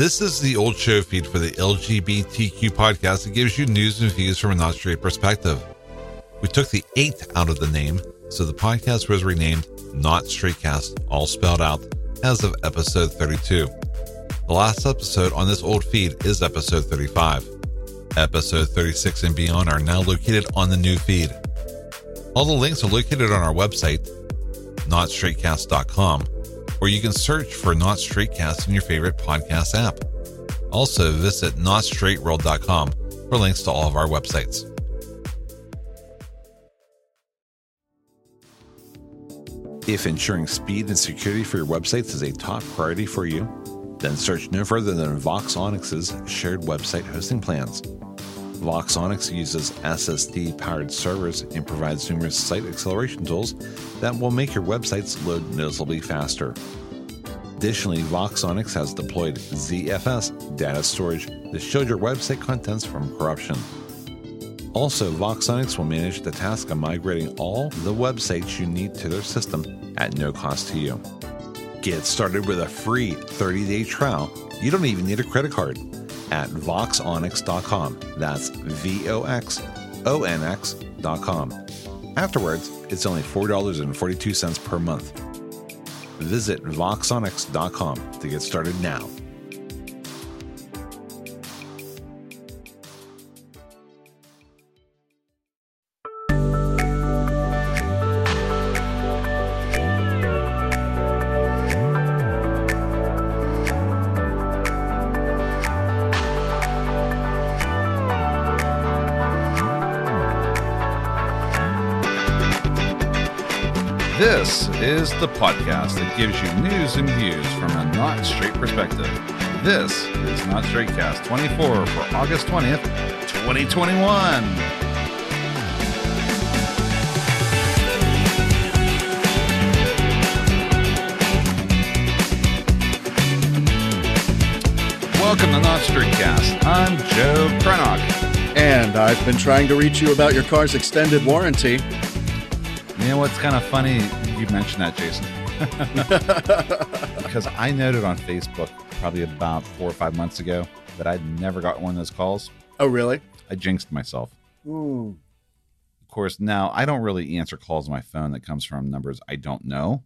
This is the old show feed for the LGBTQ podcast that gives you news and views from a not straight perspective. We took the eighth out of the name, so the podcast was renamed Not Straightcast, all spelled out, as of episode 32. The last episode on this old feed is episode 35. Episode 36 and beyond are now located on the new feed. All the links are located on our website, notstraightcast.com, or you can search for Not Straightcast in your favorite podcast app. Also, visit notstraightworld.com for links to all of our websites. If ensuring speed and security for your websites is a top priority for you, then search no further than VoxOnyx's shared website hosting plans. VoxOnyx uses SSD powered servers and provides numerous site acceleration tools that will make your websites load noticeably faster. Additionally, VoxOnyx has deployed ZFS data storage to shield your website contents from corruption. Also, VoxOnyx will manage the task of migrating all the websites you need to their system at no cost to you. Get started with a free 30 day trial. You don't even need a credit card at voxonix.com. That's V O X O N X.com. Afterwards, it's only $4.42 per month. Visit voxonyx.com to get started now. This is the podcast that gives you news and views from a not straight perspective. This is Not Straightcast 24 for August 20th, 2021. Welcome to Not Straightcast. I'm Joe Crennock. And I've been trying to reach you about your car's extended warranty. You know what's kind of funny? You mentioned that, Jason. because I noted on Facebook probably about four or five months ago that I'd never got one of those calls. Oh, really? I jinxed myself. Ooh. Of course, now I don't really answer calls on my phone that comes from numbers I don't know.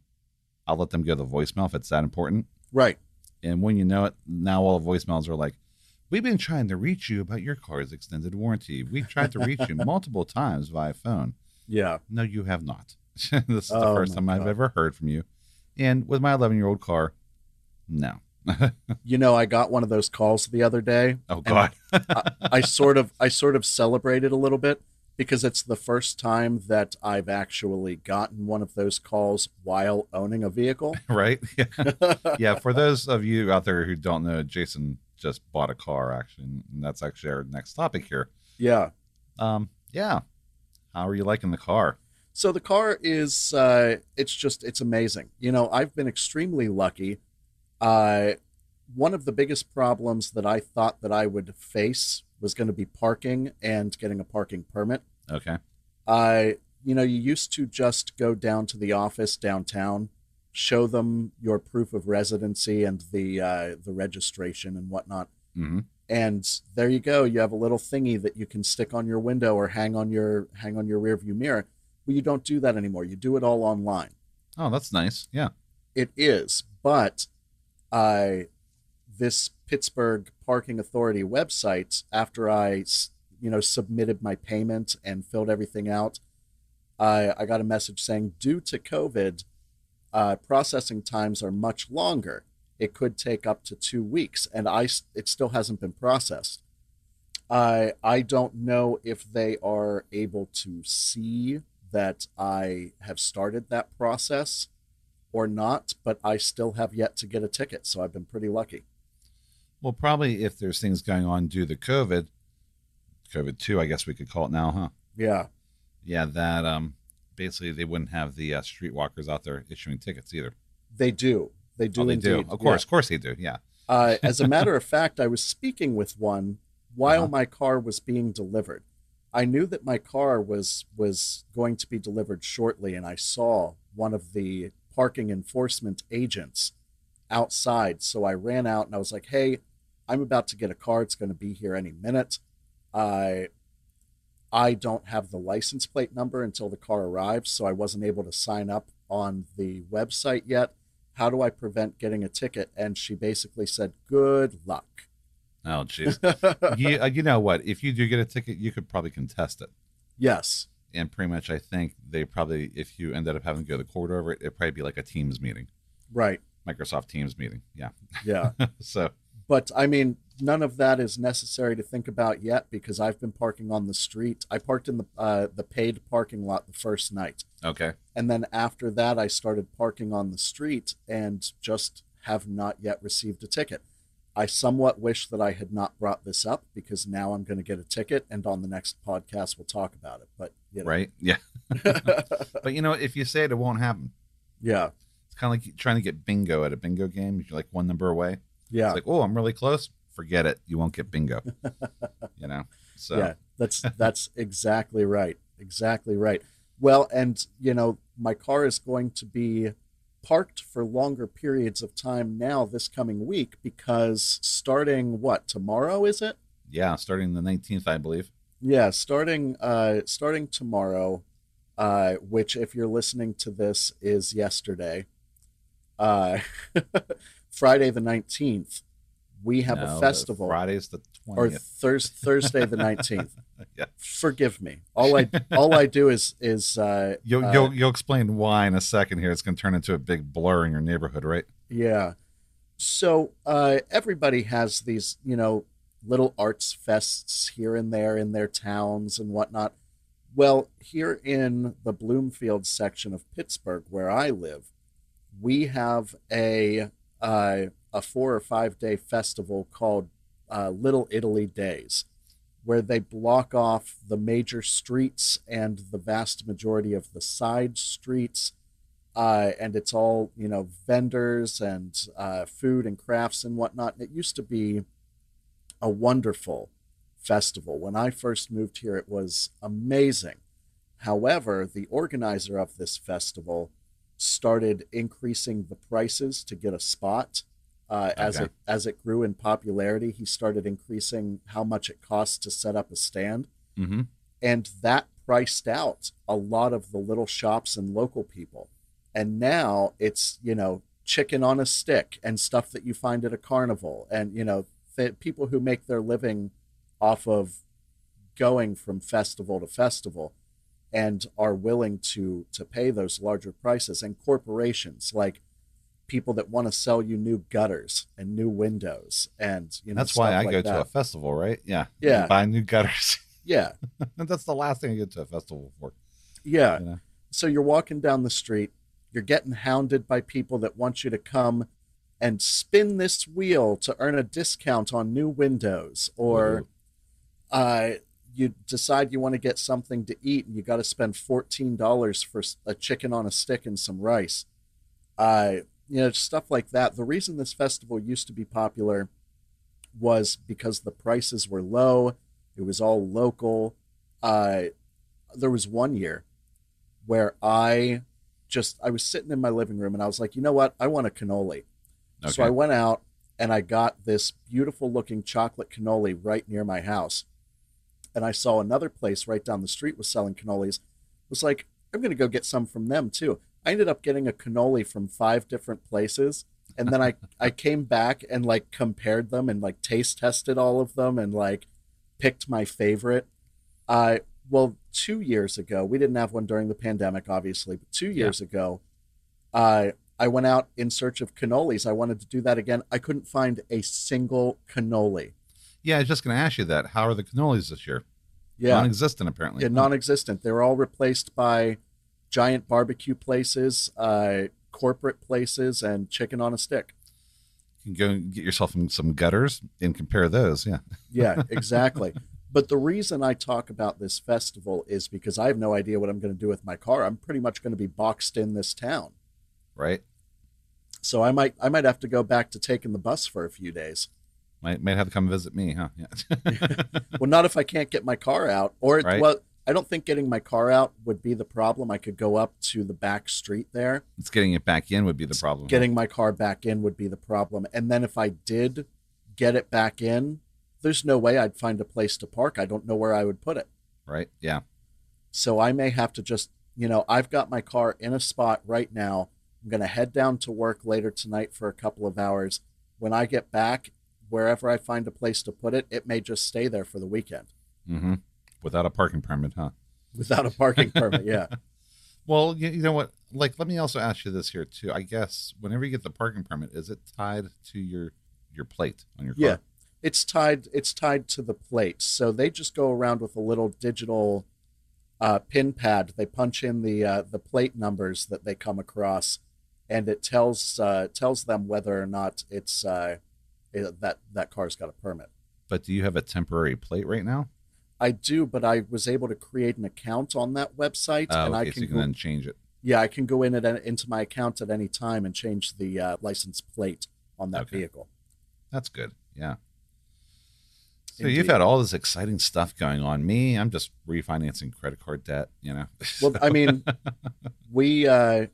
I'll let them go to voicemail if it's that important. Right. And when you know it, now all the voicemails are like, We've been trying to reach you about your car's extended warranty. We've tried to reach you multiple times via phone. Yeah. No, you have not. this is the Oh, first my time I've ever heard from you. And with my 11 year old car, no. You know, I got one of those calls the other day. Oh, God. I, I sort of, I sort of celebrated a little bit because it's the first time that I've actually gotten one of those calls while owning a vehicle. right? Yeah. yeah. For those of you out there who don't know, Jason just bought a car, actually. And that's actually our next topic here. yeah. Um, yeah. How are you liking the car? So the car is, uh, it's just, it's amazing. You know, I've been extremely lucky. Uh, one of the biggest problems that I thought that I would face was going to be parking and getting a parking permit. Okay. I, you know, you used to just go down to the office downtown, show them your proof of residency and the uh, the registration and whatnot, hmm and there you go. You have a little thingy that you can stick on your window or hang on your hang on your rearview mirror. Well, you don't do that anymore. You do it all online. Oh, that's nice. Yeah. It is, but I this Pittsburgh Parking Authority website after i you know submitted my payment and filled everything out, I I got a message saying due to COVID, uh, processing times are much longer. It could take up to two weeks, and I it still hasn't been processed. I I don't know if they are able to see that I have started that process or not, but I still have yet to get a ticket, so I've been pretty lucky. Well, probably if there's things going on due to COVID, COVID 2, I guess we could call it now, huh? Yeah. Yeah, that um, basically they wouldn't have the uh, streetwalkers out there issuing tickets either. They do. They do oh, they indeed. do. Of course, of course they do. Yeah. Yeah. Uh, as a matter of fact, I was speaking with one while Uh-huh. my car was being delivered. I knew that my car was was going to be delivered shortly, and I saw one of the parking enforcement agents outside. So I ran out and I was like, "Hey, I'm about to get a car. It's going to be here any minute. I I don't have the license plate number until the car arrives, so I wasn't able to sign up on the website yet. How do I prevent getting a ticket? And she basically said, "Good luck." Oh, jeez. you, uh, you know what? If you do get a ticket, you could probably contest it. yes. And pretty much, I think they probably, if you ended up having to go to the court over it, it'd probably be like a Teams meeting, Right. Microsoft Teams meeting. Yeah. Yeah. so, but I mean, none of that is necessary to think about yet because I've been parking on the street. I parked in the uh, the paid parking lot the first night, okay. and then after that, I started parking on the street and just have not yet received a ticket. I somewhat wish that I had not brought this up because now I'm going to get a ticket, and on the next podcast we'll talk about it. But you know, Right. Yeah. but you know, if you say it, it won't happen. yeah, It's kind of like trying to get bingo at a bingo game. You're like one number away. yeah, It's like, oh, I'm really close. Forget it. You won't get bingo. you know. So yeah. That's that's exactly right. Exactly right. Well, and you know, my car is going to be parked for longer periods of time now this coming week because starting what tomorrow is it? yeah, starting the 19th, I believe. Yeah, starting uh starting tomorrow, uh which if you're listening to this is yesterday. Uh Friday the 19th, we have No, a festival Friday's the 20th. or 20th. Thurs Thursday the 19th. Forgive me. All I all I do is is uh You'll, uh, you'll you'll explain why in a second here. It's going to turn into a big blur in your neighborhood, right? Yeah. So uh, everybody has these, you know, little arts fests here and there in their towns and whatnot. Well, here in the Bloomfield section of Pittsburgh, where I live, we have a uh, a four or five day festival called uh, Little Italy Days, where they block off the major streets and the vast majority of the side streets uh, and it's all you know vendors and uh, food and crafts and whatnot. It used to be a wonderful festival. When I first moved here, it was amazing. However, the organizer of this festival started increasing the prices to get a spot. Uh, as Okay. it as it grew in popularity, he started increasing how much it costs to set up a stand Mm-hmm. and that priced out a lot of the little shops and local people and now it's you know chicken on a stick and stuff that you find at a carnival and you know th- people who make their living off of going from festival to festival and are willing to to pay those larger prices and corporations like people that want to sell you new gutters and new windows and you know That's why I like go that. to a festival, right? Yeah. Yeah. Buy new gutters. yeah And That's the last thing I get to a festival for. yeah You know? so you're walking down the street you're getting hounded by people that want you to come and spin this wheel to earn a discount on new windows or uh, you decide you want to get something to eat and you got to spend $14 for a chicken on a stick and some rice uh, you know stuff like that the reason this festival used to be popular was because the prices were low it was all local uh, there was one year where i just i was sitting in my living room and i was like you know what i want a cannoli Okay. so I went out and I got this beautiful looking chocolate cannoli right near my house. And I saw another place right down the street was selling cannolis. was like, I'm going to go get some from them too. I ended up getting a cannoli from five different places. And then I, I came back and like compared them and like taste tested all of them and like picked my favorite. Uh, well, two years ago, we didn't have one during the pandemic, obviously, but two years ago, uh, I went out in search of cannolis. I wanted to do that again. I couldn't find a single cannoli. yeah, I was just going to ask you that. How are the cannolis this year? Yeah, Non-existent apparently. yeah non-existent. They were all replaced by giant barbecue places, uh, corporate places, and chicken on a stick. You can go and get yourself some- gutters and compare those. Yeah. Yeah, exactly. but the reason I talk about this festival is because I have no idea what I'm going to do with my car. I'm pretty much going to be boxed in this town. Right. So I might I might have to go back to taking the bus for a few days. Might might have to come visit me, huh? Yeah. Well, not if I can't get my car out. Or Right. well, I don't think getting my car out would be the problem. I could go up to the back street there. it's getting it back in would be the problem. Getting my car back in would be the problem. And then if I did get it back in, there's no way I'd find a place to park. I don't know where I would put it. Right? Yeah. So I may have to just, you know, I've got my car in a spot right now. I'm going to head down to work later tonight for a couple of hours. When I get back, wherever I find a place to put it, it may just stay there for the weekend Mm-hmm. Without a parking permit, huh? without a parking permit. Yeah. Well, you, you know what? Like, let me also ask you this here too. I guess whenever you get the parking permit, is it tied to your your plate on your car? Yeah. It's tied it's tied to the plate. So they just go around with a little digital uh, pin pad. They punch in the uh, the plate numbers that they come across and it tells uh, tells them whether or not it's uh, that that car's got a permit. But do you have a temporary plate right now? I do, but I was able to create an account on that website, Oh, and okay, I so can, you can go, then change it. yeah, I can go in at, into my account at any time and change the uh, license plate on that Okay. vehicle. That's good. Yeah. So Indeed. you've had all this exciting stuff going on. Me, I'm just refinancing credit card debt. You know. Well, I mean, we uh,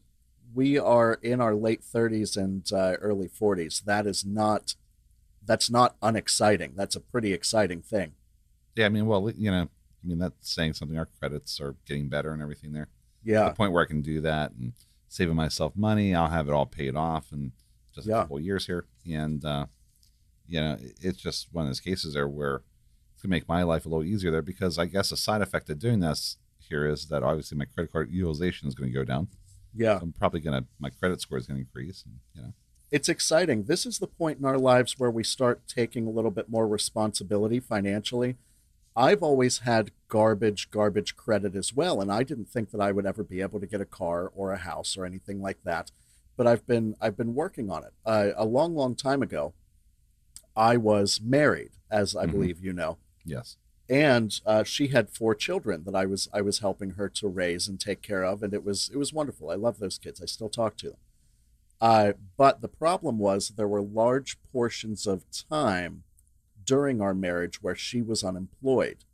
we are in our late 30s and uh, early 40s. That is not that's not unexciting. That's a pretty exciting thing. Yeah, I mean, well, you know, I mean, that's saying something. Our credits are getting better and everything there. Yeah, the point where I can do that and saving myself money. I'll have it all paid off in just a couple of years here. And, uh, you know, it's just one of those cases there where it's going to make my life a little easier there because I guess a side effect of doing this here is that obviously my credit card utilization is going to go down. yeah. I'm probably going to, my credit score is going to increase. And, you know, It's exciting. This is the point in our lives where we start taking a little bit more responsibility financially. I've always had garbage, garbage credit as well, and I didn't think that I would ever be able to get a car or a house or anything like that. But I've been I've been working on it. Uh, a long, long time ago, I was married, as I Mhm. believe you know, yes. and uh, she had four children that I was I was helping her to raise and take care of, and it was it was wonderful. I love those kids. I still talk to them. Uh, but the problem was there were large portions of time during our marriage where she was unemployed,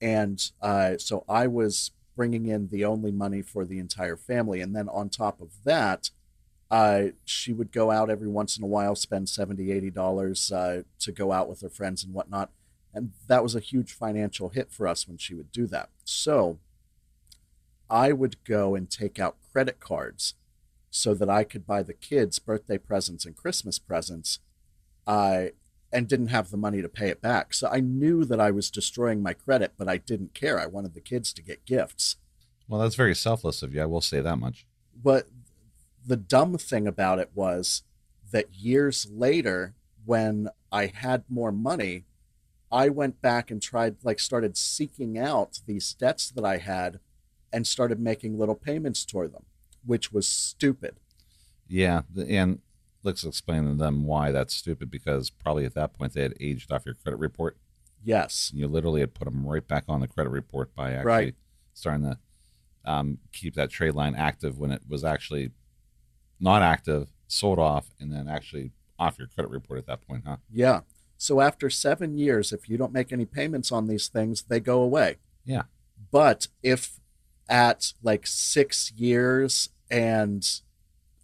and uh, so I was bringing in the only money for the entire family, and then on top of that. Uh, she would go out every once in a while, spend 70 80 dollars uh, to go out with her friends and whatnot and that was a huge financial hit for us when she would do that. So I would go and take out credit cards so that I could buy the kids birthday presents and Christmas presents. I and didn't have the money to pay it back. So I knew that I was destroying my credit, but I didn't care. I wanted the kids to get gifts. Well, that's very selfless of you. I will say that much. But the dumb thing about it was that years later, when I had more money, I went back and tried, like, started seeking out these debts that I had and started making little payments toward them, which was stupid. Yeah. And let's explain to them why that's stupid because probably at that point they had aged off your credit report. Yes. You literally had put them right back on the credit report by actually Right. starting to um, keep that trade line active when it was actually not active, sold off, and then actually off your credit report at that point, huh? Yeah. So after seven years, if you don't make any payments on these things, they go away. Yeah. But if at like six years and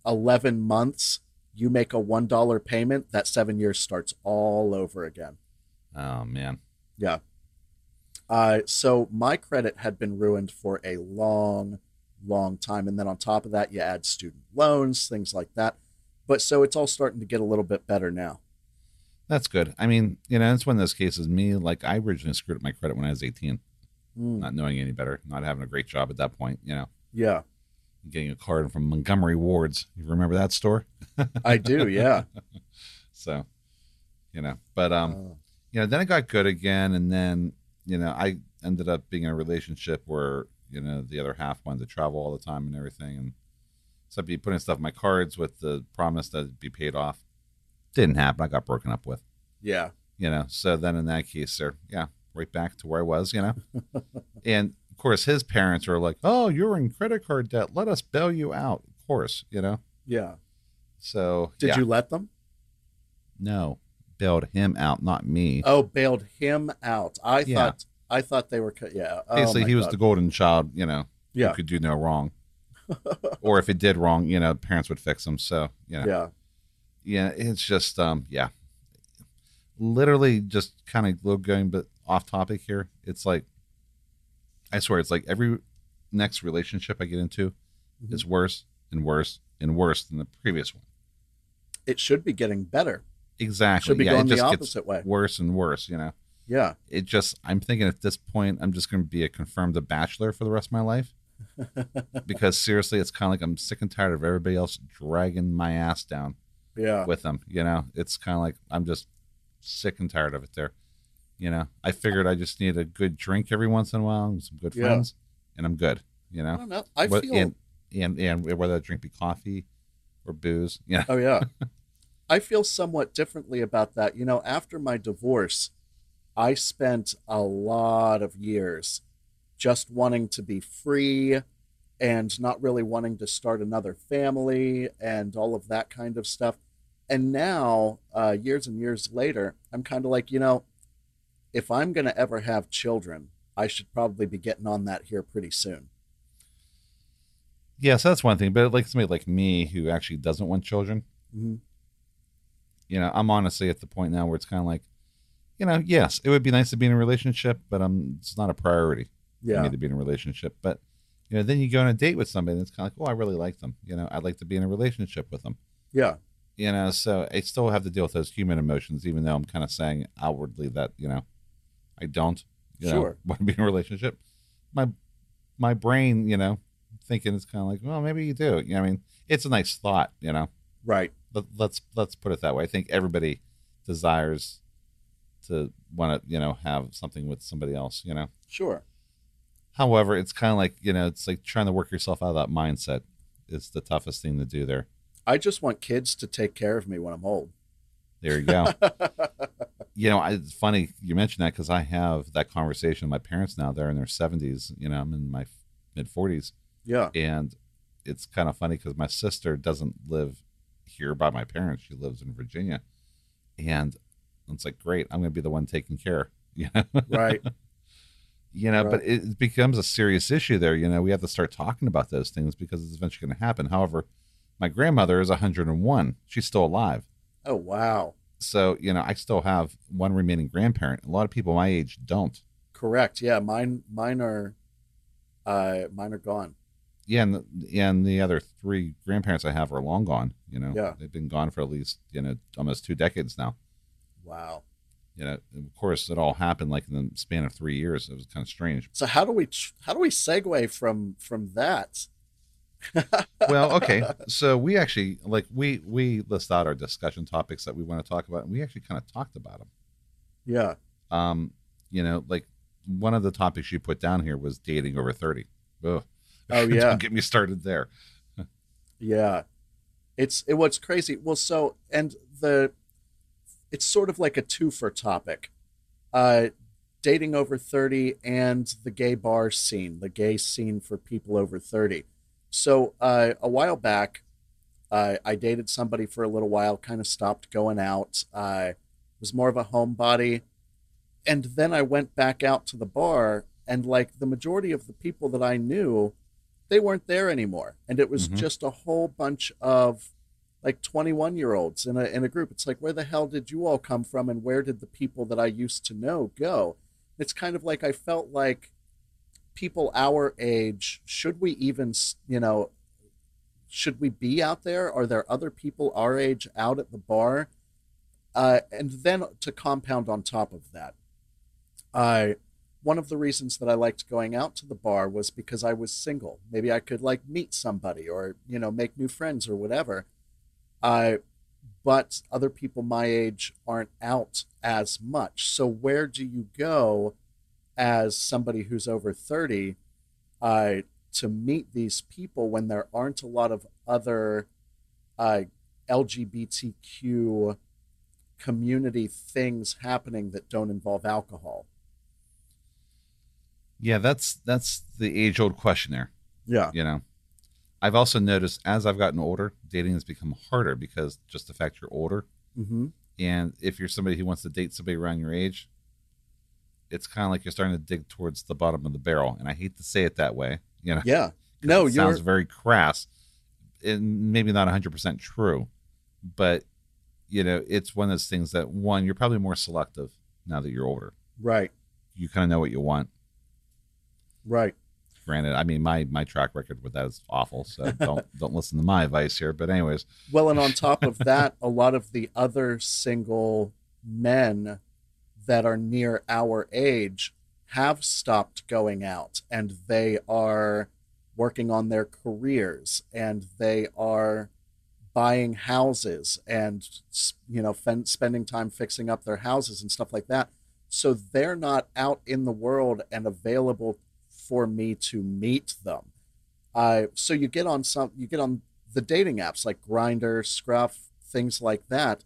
11 months, you make a $1 payment, that seven years starts all over again. Oh man. Yeah. Uh, so my credit had been ruined for a long, long time. And then on top of that, you add student loans, things like that. But so it's all starting to get a little bit better now. That's good. I mean, you know, it's one of those cases. Me, like, I originally screwed up my credit when I was 18, Mm, not knowing any better, not having a great job at that point, you know, yeah, getting a card from Montgomery Wards. You remember that store? I do. Yeah. So, you know, but, um, Uh, you know, then it got good again. And then, you know, I ended up being in a relationship where, you know, the other half wanted to travel all the time and everything. And so I'd be putting stuff in my cards with the promise that it'd be paid off. Didn't happen. I got broken up with, yeah. you know. So then in that case, sir, yeah, right back to where I was, you know. and course, his parents are like, oh, you're in credit card debt. Let us bail you out. Of course, you know. Yeah. So Did yeah. you let them? No, bailed him out, not me. Oh, bailed him out. I Yeah. thought I thought they were. Yeah. Oh, Basically, my he was God. the golden child, you know. Yeah. who could do no wrong. or if it did wrong, you know, parents would fix them. So, you know, Yeah. yeah, it's just, um, yeah. literally just kind of going but off topic here. It's like I swear, it's like every next relationship I get into Mhm. is worse and worse and worse than the previous one. It should be getting better. Exactly. It Should be yeah, going the opposite way. worse and worse. You know, Yeah. it just. I'm thinking at this point, I'm just going to be a confirmed bachelor for the rest of my life. because seriously, it's kind of like I'm sick and tired of everybody else dragging my ass down Yeah. with them. You know, it's kind of like I'm just sick and tired of it. There, you know, I figured I just need a good drink every once in a while, and some good Yeah. friends, and I'm good. You I know, don't know. I What- feel and, and and whether that drink be coffee or booze, you know, Oh yeah. I feel somewhat differently about that. You know, after my divorce, I spent a lot of years just wanting to be free and not really wanting to start another family and all of that kind of stuff. And now, uh, years and years later, I'm kind of like, you know, if I'm going to ever have children, I should probably be getting on that here pretty soon. yeah. So that's one thing. But like somebody like me who actually doesn't want children, Mhm. you know, I'm honestly at the point now where it's kind of like, you know, yes, it would be nice to be in a relationship, but um, it's not a priority. for Yeah. me to be in a relationship. But you know, then you go on a date with somebody, and it's kind of like, oh, I really like them. You know, I'd like to be in a relationship with them. Yeah. You know, so I still have to deal with those human emotions, even though I'm kind of saying outwardly that you know, I don't. You know, Sure. want to be in a relationship. My my brain, you know, thinking it's kind of like, well, maybe you do. You know, I mean, it's a nice thought. You know, Right. Let, let's let's put it that way. I think everybody desires to want to, you know, have something with somebody else. You know. Sure. However, it's kind of like you know, it's like trying to work yourself out of that mindset. It's the toughest thing to do there. I just want kids to take care of me when I'm old. There you go. you know, I, it's funny you mentioned that because I have that conversation with my parents now. They're in their seventies. You know, I'm in my mid forties, yeah. and it's kind of funny because my sister doesn't live here by my parents. She lives in Virginia, and it's like, great, I'm going to be the one taking care. You know, Right. you know, but it becomes a serious issue there. You know, we have to start talking about those things because it's eventually going to happen. However, my grandmother is 101. She's still alive. Oh wow. So, you know, I still have one remaining grandparent. A lot of people my age don't. Correct. Yeah, mine mine are uh mine are gone. Yeah, and the, and the other three grandparents I have are long gone. You know, Yeah. they've been gone for at least you know almost two decades now. Wow. You know, of course, it all happened like in the span of three years. It was kind of strange. So how do we how do we segue from from that? well, okay. So we actually like we we list out our discussion topics that we want to talk about, and we actually kind of talked about them. Yeah. Um, you know, like one of the topics you put down here was dating over thirty. Ugh. Oh, yeah. Don't get me started there. Yeah. It's it what's crazy. Well, so and the it's sort of like a two for topic. Uh dating over 30 and the gay bar scene, the gay scene for people over 30. So, uh a while back, uh, I dated somebody for a little while, kind of stopped going out. I was more of a homebody. And then I went back out to the bar, and like the majority of the people that I knew, they weren't there anymore. And it was Mhm. just a whole bunch of like 21 year olds in a, in a group. It's like, where the hell did you all come from? And where did the people that I used to know go? It's kind of like I felt like people our age, should we even, you know, should we be out there? Are there other people our age out at the bar? Uh, and then to compound on top of that, I one of the reasons that I liked going out to the bar was because I was single. Maybe I could like meet somebody or you know make new friends or whatever. I but other people my age aren't out as much. So where do you go as somebody who's over 30 uh, to meet these people when there aren't a lot of other uh, LGBTQ community things happening that don't involve alcohol? Yeah, that's that's the age old question there. Yeah. You know, I've also noticed as I've gotten older, dating has become harder because just the fact you're older, Mm-hmm. and if you're somebody who wants to date somebody around your age, it's kind of like you're starting to dig towards the bottom of the barrel. And I hate to say it that way. You know, Yeah. No, it you're sounds very crass, and maybe not 100 percent true, but you know, it's one of those things that one, you're probably more selective now that you're older. Right. You kind of know what you want. Right. Granted, I mean my my track record with that is awful, so don't don't listen to my advice here. But anyways, Well, and on top of that, a lot of the other single men that are near our age have stopped going out and they are working on their careers and they are buying houses and you know fen- spending time fixing up their houses and stuff like that. So they're not out in the world and available for me to meet them. Uh, so you get on some you get on the dating apps like grindr scruff things like that.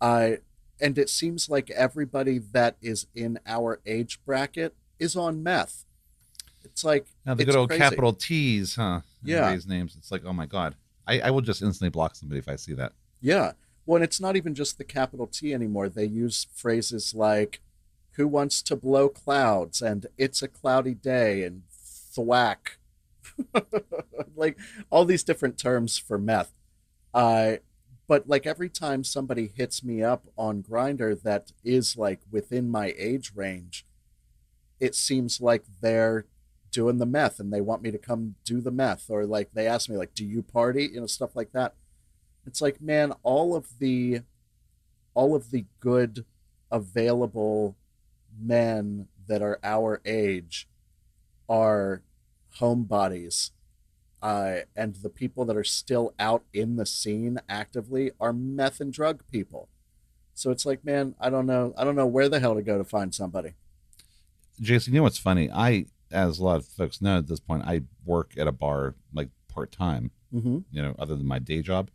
Uh, and it seems like everybody that is in our age bracket is on meth it's like now the good old crazy. capital T's, huh? Yeah. Everybody's names. It's like, oh my god, I, I will just instantly block somebody if I see that. Yeah. Well, and it's not even just the capital T anymore. They use phrases like "Who wants to blow clouds?" and "It's a cloudy day" and "thwack," like all these different terms for meth. Uh, but like every time somebody hits me up on Grindr that is like within my age range, it seems like they're doing the meth and they want me to come do the meth, or like they ask me like, "Do you party?" You know, stuff like that. It's like man all of the all of the good available men that are our age are homebodies uh, and the people that are still out in the scene actively are meth and drug people so it's like man i don't know i don't know where the hell to go to find somebody Jason, you know what's funny? I, as a lot of folks know at this point, I work at a bar like part time. mm-hmm. You know, other than my day job.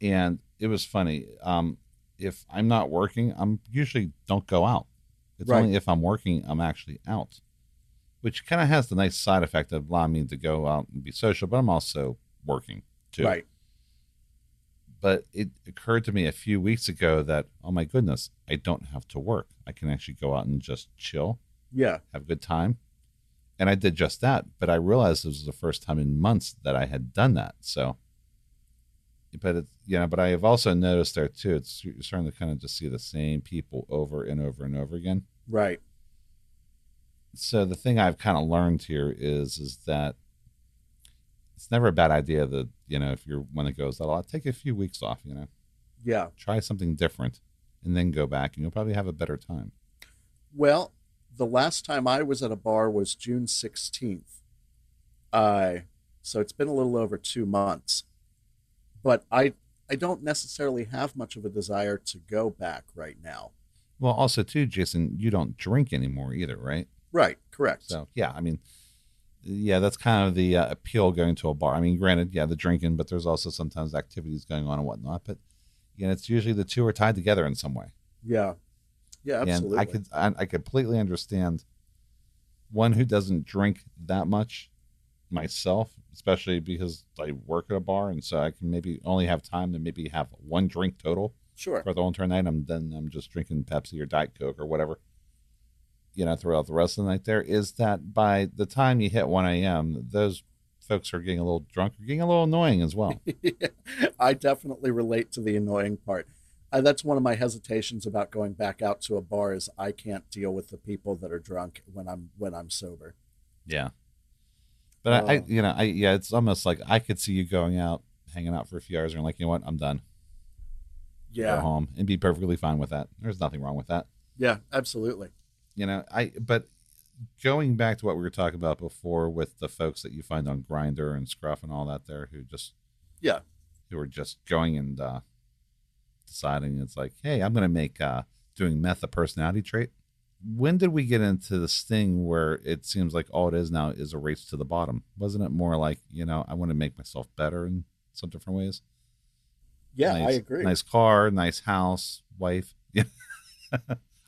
And it was funny. Um, if I'm not working, I'm usually don't go out. It's Right. only if I'm working, I'm actually out, which kind of has the nice side effect of allowing me to go out and be social, but I'm also working too. right But it occurred to me a few weeks ago that, oh my goodness, I don't have to work. I can actually go out and just chill, yeah have a good time. And I did just that. But I realized this was the first time in months that I had done that. So, but it's, you know, but I have also noticed there too, it's you're starting to kind of just see the same people over and over and over again. right So the thing I've kind of learned here is, is that it's never a bad idea that, you know, if you're one that goes, oh, I'll take a few weeks off, you know, yeah try something different and then go back and you'll probably have a better time. Well, the last time I was at a bar was June 16th. Uh, so it's been a little over two months. But I I don't necessarily have much of a desire to go back right now. Well, also too, Jason, you don't drink anymore either, right? Right, correct. So yeah, I mean, yeah, that's kind of the uh, appeal going to a bar. I mean, granted, yeah, the drinking, but there's also sometimes activities going on and whatnot. But you know, it's usually the two are tied together in some way. Yeah. Yeah, absolutely. And I could, I, I completely understand one who doesn't drink that much myself, especially because I work at a bar, and so I can maybe only have time to maybe have one drink total Sure. for the whole entire night. I'm then I'm just drinking Pepsi or Diet Coke or whatever. You know, throughout the rest of the night, there is that by the time you hit 1 a.m., those folks are getting a little drunk, or getting a little annoying as well. I definitely relate to the annoying part. Uh, that's one of my hesitations about going back out to a bar is I can't deal with the people that are drunk when I'm when I'm sober. Yeah. But I, I, Oh. you know, I yeah, it's almost like I could see you going out, hanging out for a few hours, and like, you know what, I'm done. Yeah. Go Yeah. home and be perfectly fine with that. There's nothing wrong with that. Yeah, absolutely. You know, I but going back to what we were talking about before with the folks that you find on Grindr and Scruff and all that there who just Yeah. who are just going and uh deciding it's like, hey, I'm gonna make uh doing meth a personality trait. When did we get into this thing where it seems like all it is now is a race to the bottom? Wasn't it more like, you know, I want to make myself better in some different ways? Yeah, nice, I agree. Nice car, nice house, wife, yeah,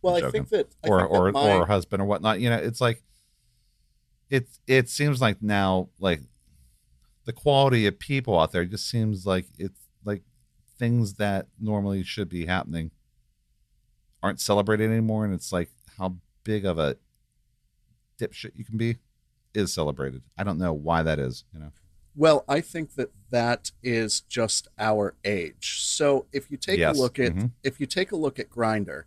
well, I think that I or think that or my- or husband or whatnot. You know, it's like it. It seems like now, like the quality of people out there just seems like it's like things that normally should be happening aren't celebrated anymore, and it's like how big of a dipshit you can be is celebrated. I don't know why that is. You know, Well, I think that that is just our age. So if you take Yes, a look at mhm. if you take a look at Grindr,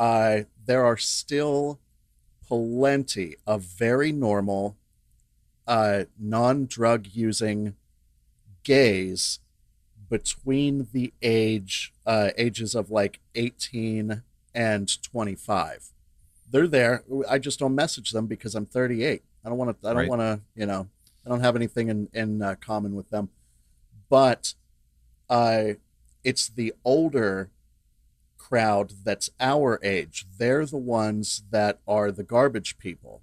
uh, there are still plenty of very normal, uh, non-drug using gays between the age uh, ages of like 18 and 25 they're there. I just don't message them because i'm 38 i don't want to i don't Right. want to you know i don't have anything in in uh, common with them. But uh it's the older crowd that's our age they're the ones that are the garbage people.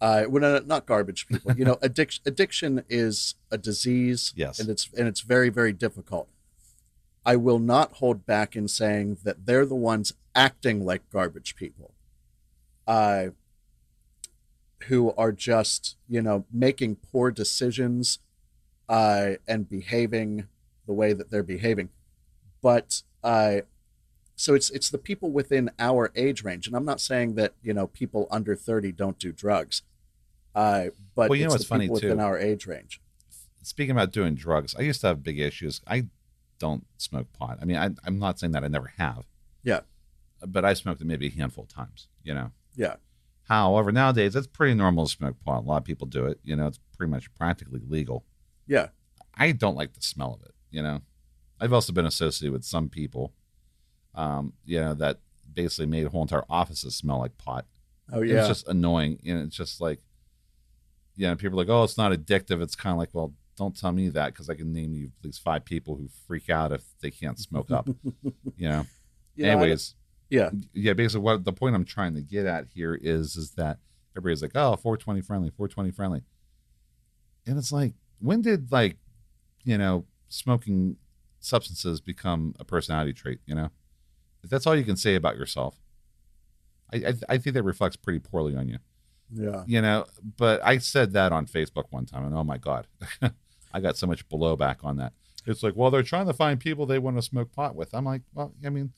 Uh well, no, not garbage people. You know addiction addiction is a disease Yes. and it's and it's very very difficult. I will not hold back in saying that they're the ones acting like garbage people. Uh who are just you know making poor decisions uh and behaving the way that they're behaving. But uh so it's it's the people within our age range and i'm not saying that you know people under 30 don't do drugs uh but Well, you know it's what's funny, people within too? our age range Speaking about doing drugs, I used to have big issues. I don't smoke pot. I mean, I, I'm not saying that I never have. Yeah. But I smoked it maybe a handful of times, you know. yeah However, nowadays it's pretty normal to smoke pot. A lot of people do it. You know, it's pretty much practically legal. yeah I don't like the smell of it. You know, I've also been associated with some people, um, you know, that basically made whole entire offices smell like pot. oh yeah, It's just annoying. and it's just like, you know, people are like, oh, it's not addictive. It's kind of like, well, don't tell me that because I can name you at least five people who freak out if they can't smoke up. you know. I- Anyways, yeah yeah, basically, what the point I'm trying to get at here is, is that everybody's like, oh, 420 friendly, 420 friendly, and it's like, when did like, you know, smoking substances become a personality trait? You know, if that's all you can say about yourself, I I, I think that reflects pretty poorly on you. yeah You know, but I said that on Facebook one time, and oh my god, I got so much blowback on that. It's like, well, they're trying to find people they want to smoke pot with. I'm like, well, I mean,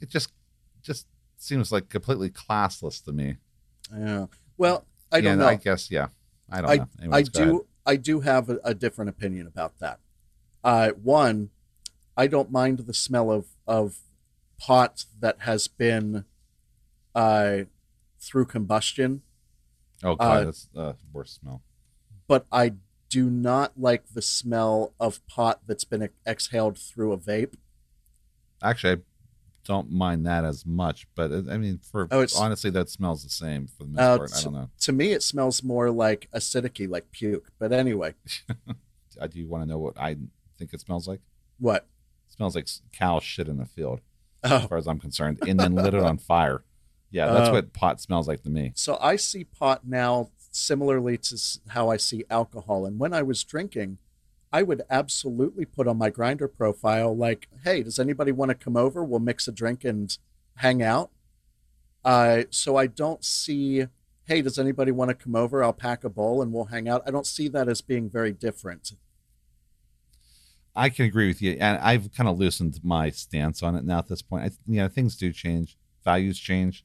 it just just seems like completely classless to me. yeah well i don't know I guess, yeah, I don't I, know. I Anyways, ahead. do I do have a, a different opinion about that. Uh, one, I don't mind the smell of of pot that has been uh, through combustion, Oh god, uh, that's the worst smell. but I do not like the smell of pot that's been exhaled through a vape. Actually, I don't mind that as much, but I mean, for Oh, honestly, that smells the same for the most Uh, part. I don't know. To me, it smells more like acidic like puke. But anyway, Uh, Do you want to know what I think it smells like? what? It smells like cow shit in a field. As Oh, far as I'm concerned, and then lit it on fire. Yeah, that's Oh. what pot smells like to me. So I see pot now similarly to how I see alcohol. And when I was drinking, I would absolutely put on my grindr profile like, "Hey, does anybody want to come over? We'll mix a drink and hang out." Uh, so I don't see, "Hey, does anybody want to come over? I'll pack a bowl and we'll hang out." I don't see that as being very different. I can agree with you, and I've kind of loosened my stance on it now. At this point, I, you know, things do change, values change.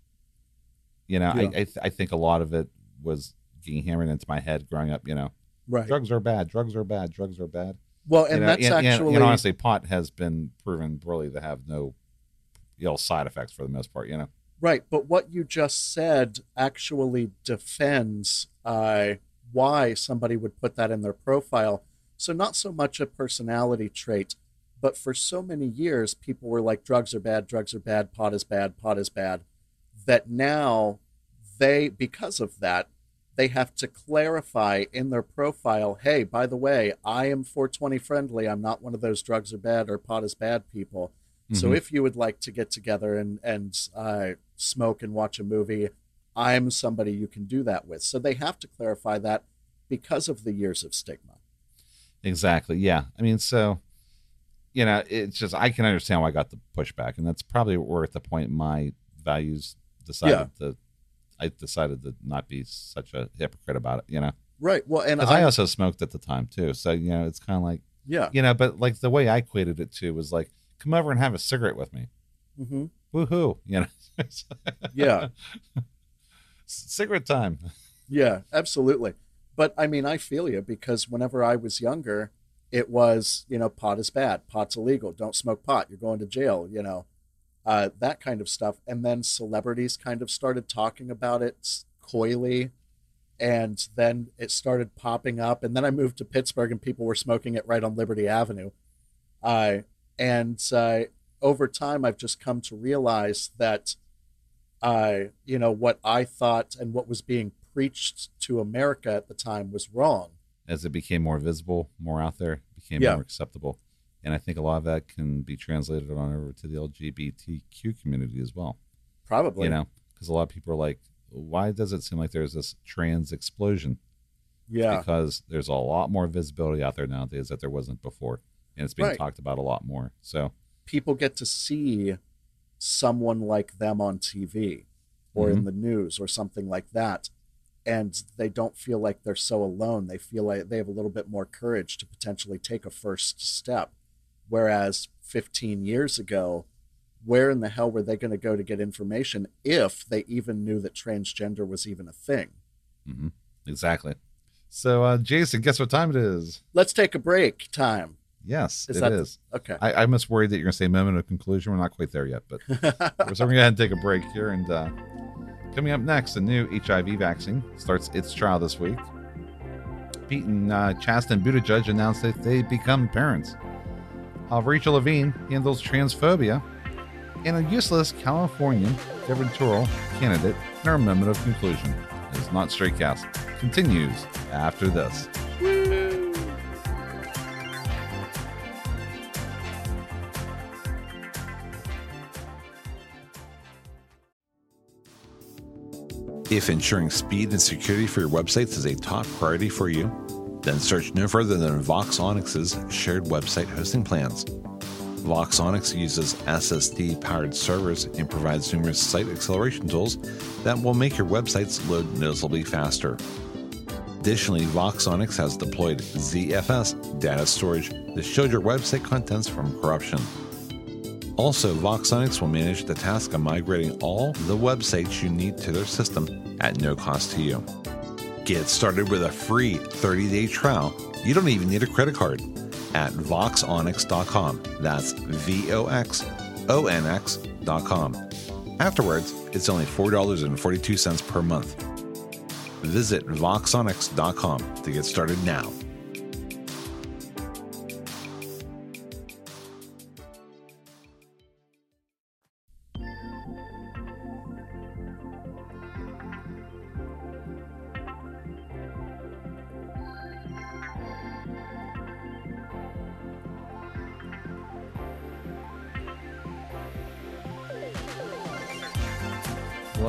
You know, Yeah. I I, th- I think a lot of it was getting hammered into my head growing up. You know, Right. drugs are bad, drugs are bad, drugs are bad. Well, and you know, that's and, and- actually and honestly, pot has been proven really to have no ill side effects for the most part. You know, Right, but what you just said actually defends uh, why somebody would put that in their profile. So, not so much a personality trait, but for so many years, people were like, drugs are bad, drugs are bad, pot is bad, pot is bad, that now they, because of that, they have to clarify in their profile hey, by the way, I am 420 friendly. I'm not one of those drugs are bad or pot is bad people. So Mhm. if you would like to get together and and uh, smoke and watch a movie, I'm somebody you can do that with. So they have to clarify that because of the years of stigma. Exactly. Yeah. I mean, so you know, it's just I can understand why I got the pushback, and that's probably where at the point my values decided to. I decided to not be such a hypocrite about it, you know, Right. Well, and I I, also smoked at the time too. So you know, it's kind of like yeah. you know, but like the way I equated it too was like, come over and have a cigarette with me, hmm woohoo, you know, Yeah. cigarette time. Yeah. Absolutely. But I mean, I feel you because whenever I was younger, it was you know pot is bad, pot's illegal, don't smoke pot, you're going to jail, you know, uh, that kind of stuff. And then celebrities kind of started talking about it coyly, and then it started popping up. And then I moved to Pittsburgh, and people were smoking it right on Liberty Avenue. Uh, and uh, over time, I've just come to realize that, uh, you know, what I thought and what was being preached to America at the time was wrong. As it became more visible, more out there, became Yeah. more acceptable. And I think a lot of that can be translated on over to the LGBTQ community as well. Probably, You know, because a lot of people are like, why does it seem like there's this trans explosion? yeah, Because there's a lot more visibility out there nowadays that there wasn't before. And it's being Right. talked about a lot more. So, people get to see someone like them on TV or in mm-hmm. the news or something like that. And they don't feel like they're so alone. They feel like they have a little bit more courage to potentially take a first step. Whereas 15 years ago, where in the hell were they going to go to get information if they even knew that transgender was even a thing? Mm-hmm. exactly. So, uh, Jason, guess what time it is? Let's take a break time. Yes, Is it that- is. Okay. I, I'm just worried that you're going to say moment of conclusion. We're not quite there yet, but so we're going to go ahead and take a break here. And uh, coming up next, the new HIV vaccine starts its trial this week. Pete and uh, Chasten Buttigieg announced that they become parents. How Rachel Levine handles transphobia, and a useless Californian gubernatorial candidate in our moment of conclusion. Is not straight cast. Continues after this. If ensuring speed and security for your websites is a top priority for you, then search no further than Vox Onyx's shared website hosting plans. Vox Onyx uses SSD powered servers and provides numerous site acceleration tools that will make your websites load noticeably faster. Additionally, Vox Onyx has deployed ZFS data storage to shield your website contents from corruption. Also, Voxonics will manage the task of migrating all the websites you need to their system at no cost to you. Get started with a free 30 day trial. You don't even need a credit card at voxonyx.com. That's V O X O N X.com. Afterwards, it's only $4.42 per month. Visit voxonyx.com to get started now.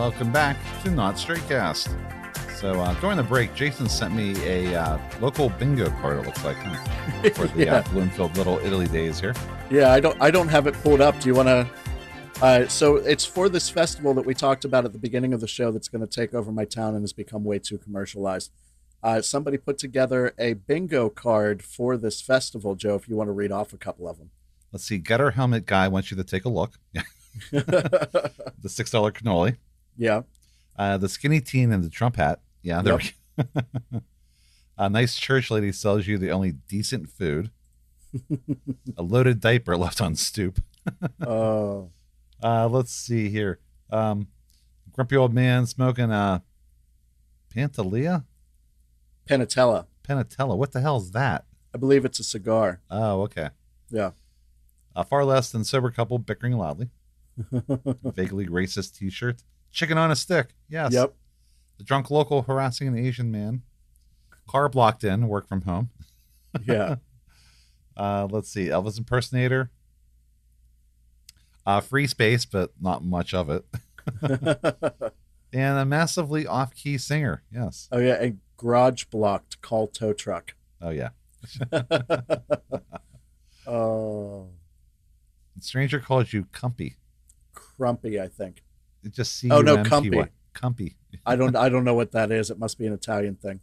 Welcome back to Not Straight Cast. So uh, during the break, Jason sent me a uh, local bingo card. It looks like huh? for the Yeah. uh, Bloomfield Little Italy days here. Yeah, I don't I don't have it pulled up. Do you want to uh, so it's for this festival that we talked about at the beginning of the show that's going to take over my town and has become way too commercialized. Uh, somebody put together a bingo card for this festival, Joe. If you want to read off a couple of them. Let's see. Gutter Helmet Guy wants you to take a look. the six dollar cannoli, yeah, uh, the skinny teen in the Trump hat. Yeah, there we go. a nice church lady sells you the only decent food. a loaded diaper left on stoop. oh, Uh, let's see here. Um, grumpy old man smoking a Pantalea? Penatella. Panatella. What the hell is that? I believe it's a cigar. Oh, okay. Yeah. A far less than sober couple bickering loudly. Vaguely racist t shirt. Chicken on a stick. Yes. Yep. The drunk local harassing an Asian man. Car blocked in, work from home. Yeah. Uh, let's see. Elvis impersonator. Uh, free space, but not much of it. and a massively off key singer. Yes. oh yeah, and garage blocked call tow truck. Oh, yeah. Oh, Stranger calls you Cumpy. crumpy. I think. It just C Oh, no, U M P Y. Cumpy. I don't. I don't know what that is. It must be an Italian thing.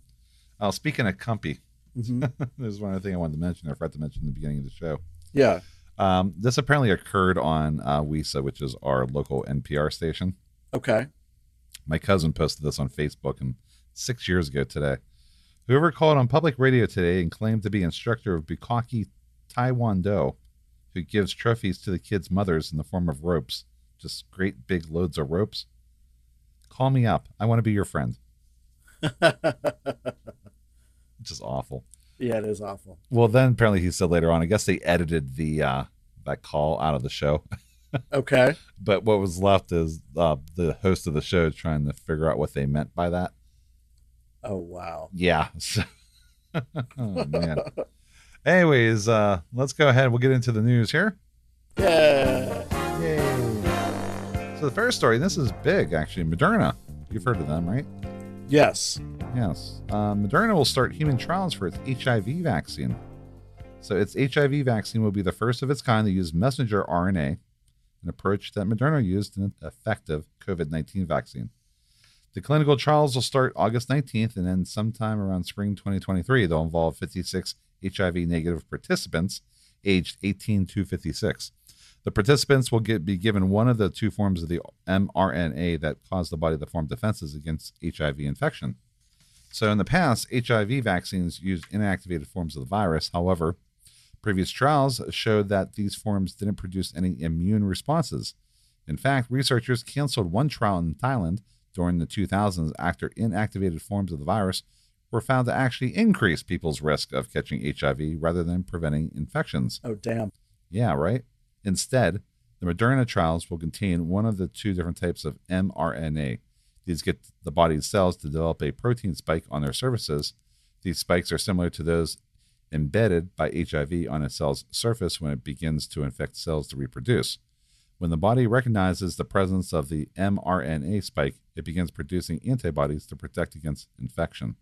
Oh, speaking of Cumpy, Mhm. there's one other thing I wanted to mention. I forgot to mention in the beginning of the show. Yeah. Um, this apparently occurred on uh, WESA, which is our local NPR station. Okay. My cousin posted this on Facebook and six years ago today. Whoever called on public radio today and claimed to be instructor of Bukkake Taekwondo, who gives trophies to the kids' mothers in the form of ropes, just great big loads of ropes. Call me up. I want to be your friend. Just awful. Yeah, it is awful. Well, then apparently he said later on, I guess they edited the uh that call out of the show. Okay. but what was left is uh the host of the show trying to figure out what they meant by that. Oh wow. Yeah. So, oh man. Anyways, uh let's go ahead. We'll get into the news here. Yeah. So the first story, this is big actually, Moderna. You've heard of them, right? Yes. Yes. Uh, Moderna will start human trials for its HIV vaccine. So, its HIV vaccine will be the first of its kind to use messenger RNA, an approach that Moderna used in an effective COVID 19 vaccine. The clinical trials will start August 19th, and then sometime around spring 2023, they'll involve 56 HIV negative participants aged 18 to 56. The participants will get, be given one of the two forms of the mRNA that cause the body to form defenses against HIV infection. So, in the past, HIV vaccines used inactivated forms of the virus. However, previous trials showed that these forms didn't produce any immune responses. In fact, researchers canceled one trial in Thailand during the 2000s after inactivated forms of the virus were found to actually increase people's risk of catching HIV rather than preventing infections. Oh damn. Yeah, right? Instead, the Moderna trials will contain one of the two different types of mRNA. These get the body's cells to develop a protein spike on their surfaces. These spikes are similar to those embedded by HIV on a cell's surface when it begins to infect cells to reproduce. When the body recognizes the presence of the mRNA spike, it begins producing antibodies to protect against infection.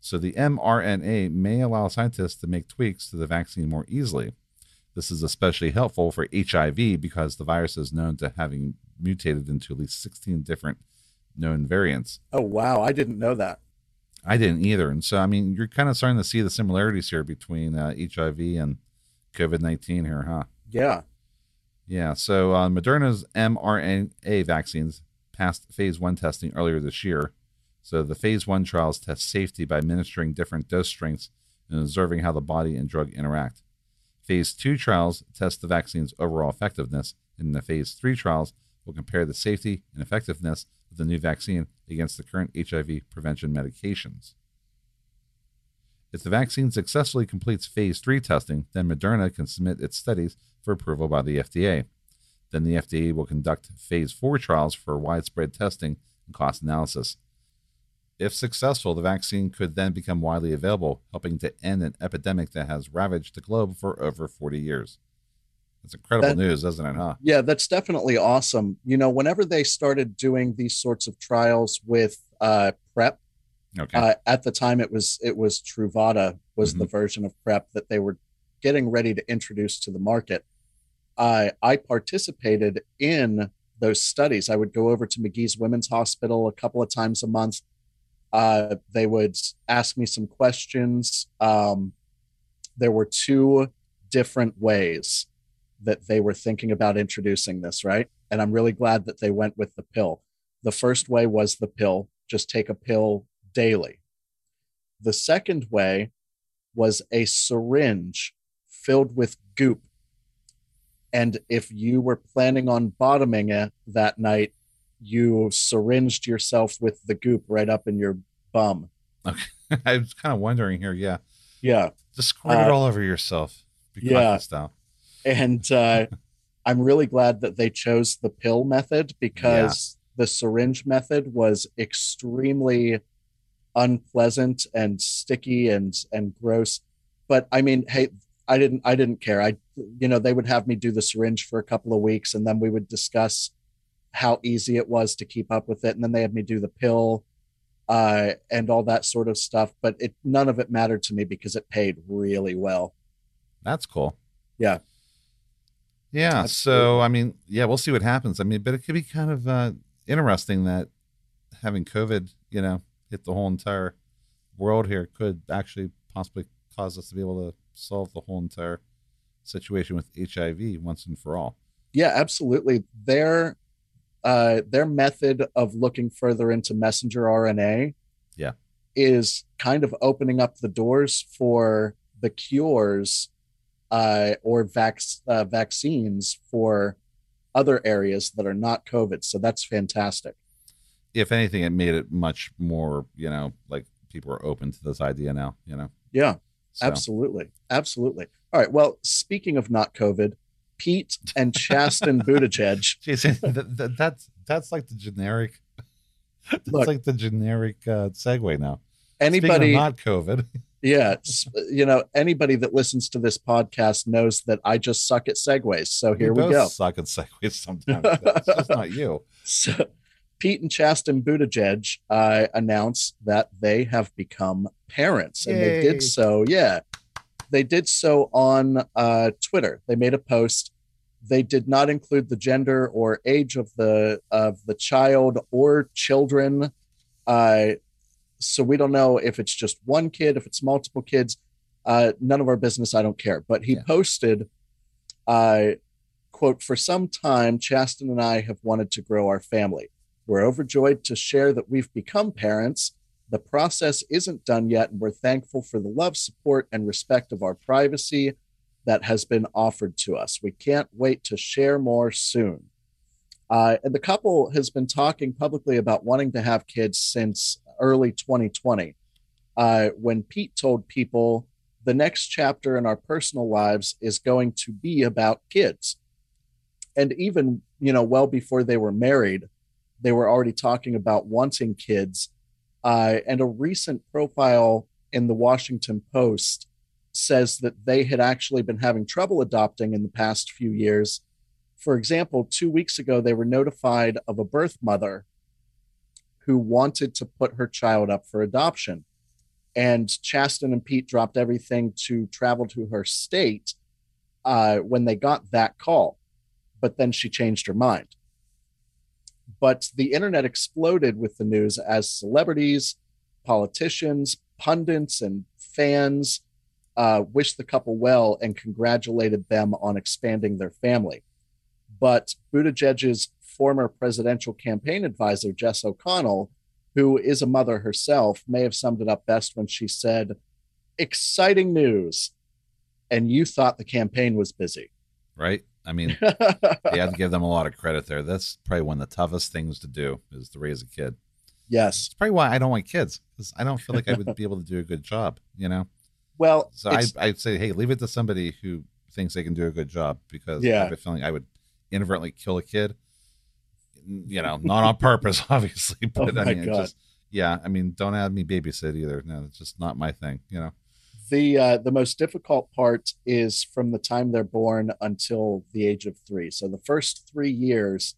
So the mRNA may allow scientists to make tweaks to the vaccine more easily. This is especially helpful for HIV because the virus is known to having mutated into at least 16 different known variants. Oh wow. I didn't know that. I didn't either. And so, I mean, you're kind of starting to see the similarities here between uh, HIV and COVID 19 here, huh? Yeah. Yeah. So, uh, Moderna's mRNA vaccines passed phase one testing earlier this year. So, the phase one trials test safety by administering different dose strengths and observing how the body and drug interact. Phase two trials test the vaccine's overall effectiveness, and the phase three trials will compare the safety and effectiveness of the new vaccine against the current HIV prevention medications. If the vaccine successfully completes phase three testing, then Moderna can submit its studies for approval by the FDA. Then the FDA will conduct phase four trials for widespread testing and cost analysis. If successful, the vaccine could then become widely available, helping to end an epidemic that has ravaged the globe for over 40 years. That's incredible That- news, isn't it, huh? Yeah, that's definitely awesome. You know, whenever they started doing these sorts of trials with uh, PrEP, Okay. uh, at the time it was it was Truvada was the version of PrEP that they were getting ready to introduce to the market. I I participated in those studies. I would go over to Magee's Women's Hospital a couple of times a month. Uh, they would ask me some questions. Um, there were two different ways that they were thinking about introducing this, right? And I'm really glad that they went with the pill. The first way was the pill, just take a pill daily. The second way was a syringe filled with goop. And if you were planning on bottoming it that night, you syringed yourself with the goop right up in your bum. Okay. I was kind of wondering here. Yeah. Yeah. Just squirt it Uh, all over yourself. Yeah. Style. and uh, I'm really glad that they chose the pill method because the syringe method was extremely unpleasant and sticky and and gross. But I mean, hey, I didn't I didn't care. I you know they would have me do the syringe for a couple of weeks, and then we would discuss how easy it was to keep up with it, and then they had me do the pill. Uh, and all that sort of stuff, but it none of it mattered to me because it paid really well. That's cool. Yeah. Yeah. So, I mean, yeah, we'll see what happens. I mean, but it could be kind of uh, interesting that having COVID, you know, hit the whole entire world here could actually possibly cause us to be able to solve the whole entire situation with HIV once and for all. Yeah, absolutely. Their uh, their method of looking further into messenger RNA, Yeah. is kind of opening up the doors for the cures uh, or vac- uh, vaccines for other areas that are not COVID. So that's fantastic. If anything, it made it much more, you know, like people are open to this idea now, you know? Yeah, So, absolutely. Absolutely. All right. Well, speaking of not COVID, Pete and Chasten Buttigieg. Jason, that, that, that's, that's like the generic, that's Look. like the generic uh, segue now. Anybody, not COVID. yeah, you know, anybody that listens to this podcast knows that I just suck at segues. So here we both go. Suck at segues sometimes. That's just not you. So, Pete and Chasten Buttigieg uh, announced that they have become parents, and they did so. Yeah, they did so on uh, Twitter. They made a post. They did not include the gender or age of the of the child or children. Uh, so we don't know if it's just one kid, if it's multiple kids. Uh, none of our business. I don't care. But he Yeah. posted, uh, quote, for some time, Chasten and I have wanted to grow our family. We're overjoyed to share that we've become parents. The process isn't done yet, and we're thankful for the love, support, and respect of our privacy that has been offered to us. We can't wait to share more soon. Uh, and the couple has been talking publicly about wanting to have kids since early 2020, uh, when Pete told people the next chapter in our personal lives is going to be about kids. And even, you know, well before they were married, they were already talking about wanting kids. Uh, and a recent profile in the Washington Post says that they had actually been having trouble adopting in the past few years. For example, two weeks ago, they were notified of a birth mother who wanted to put her child up for adoption. And Chasten and Pete dropped everything to travel to her state uh, when they got that call. But then she changed her mind. But the internet exploded with the news as celebrities, politicians, pundits, and fans uh, wished the couple well and congratulated them on expanding their family. But Buttigieg's former presidential campaign advisor, Jess O'Connell, who is a mother herself, may have summed it up best when she said, Exciting news. And you thought the campaign was busy. Right? I mean, you have to give them a lot of credit there. That's probably one of the toughest things to do is to raise a kid. yes. It's probably why I don't want kids because I don't feel like I would be able to do a good job, you know? Well, So I, I'd say, hey, leave it to somebody who thinks they can do a good job because I have a feeling I would inadvertently kill a kid. You know, not on purpose, obviously, but Oh I mean, just yeah. I mean, don't have me babysit either. No, it's just not my thing. You know, the uh, the most difficult part is from the time they're born until the age of three. So the first three years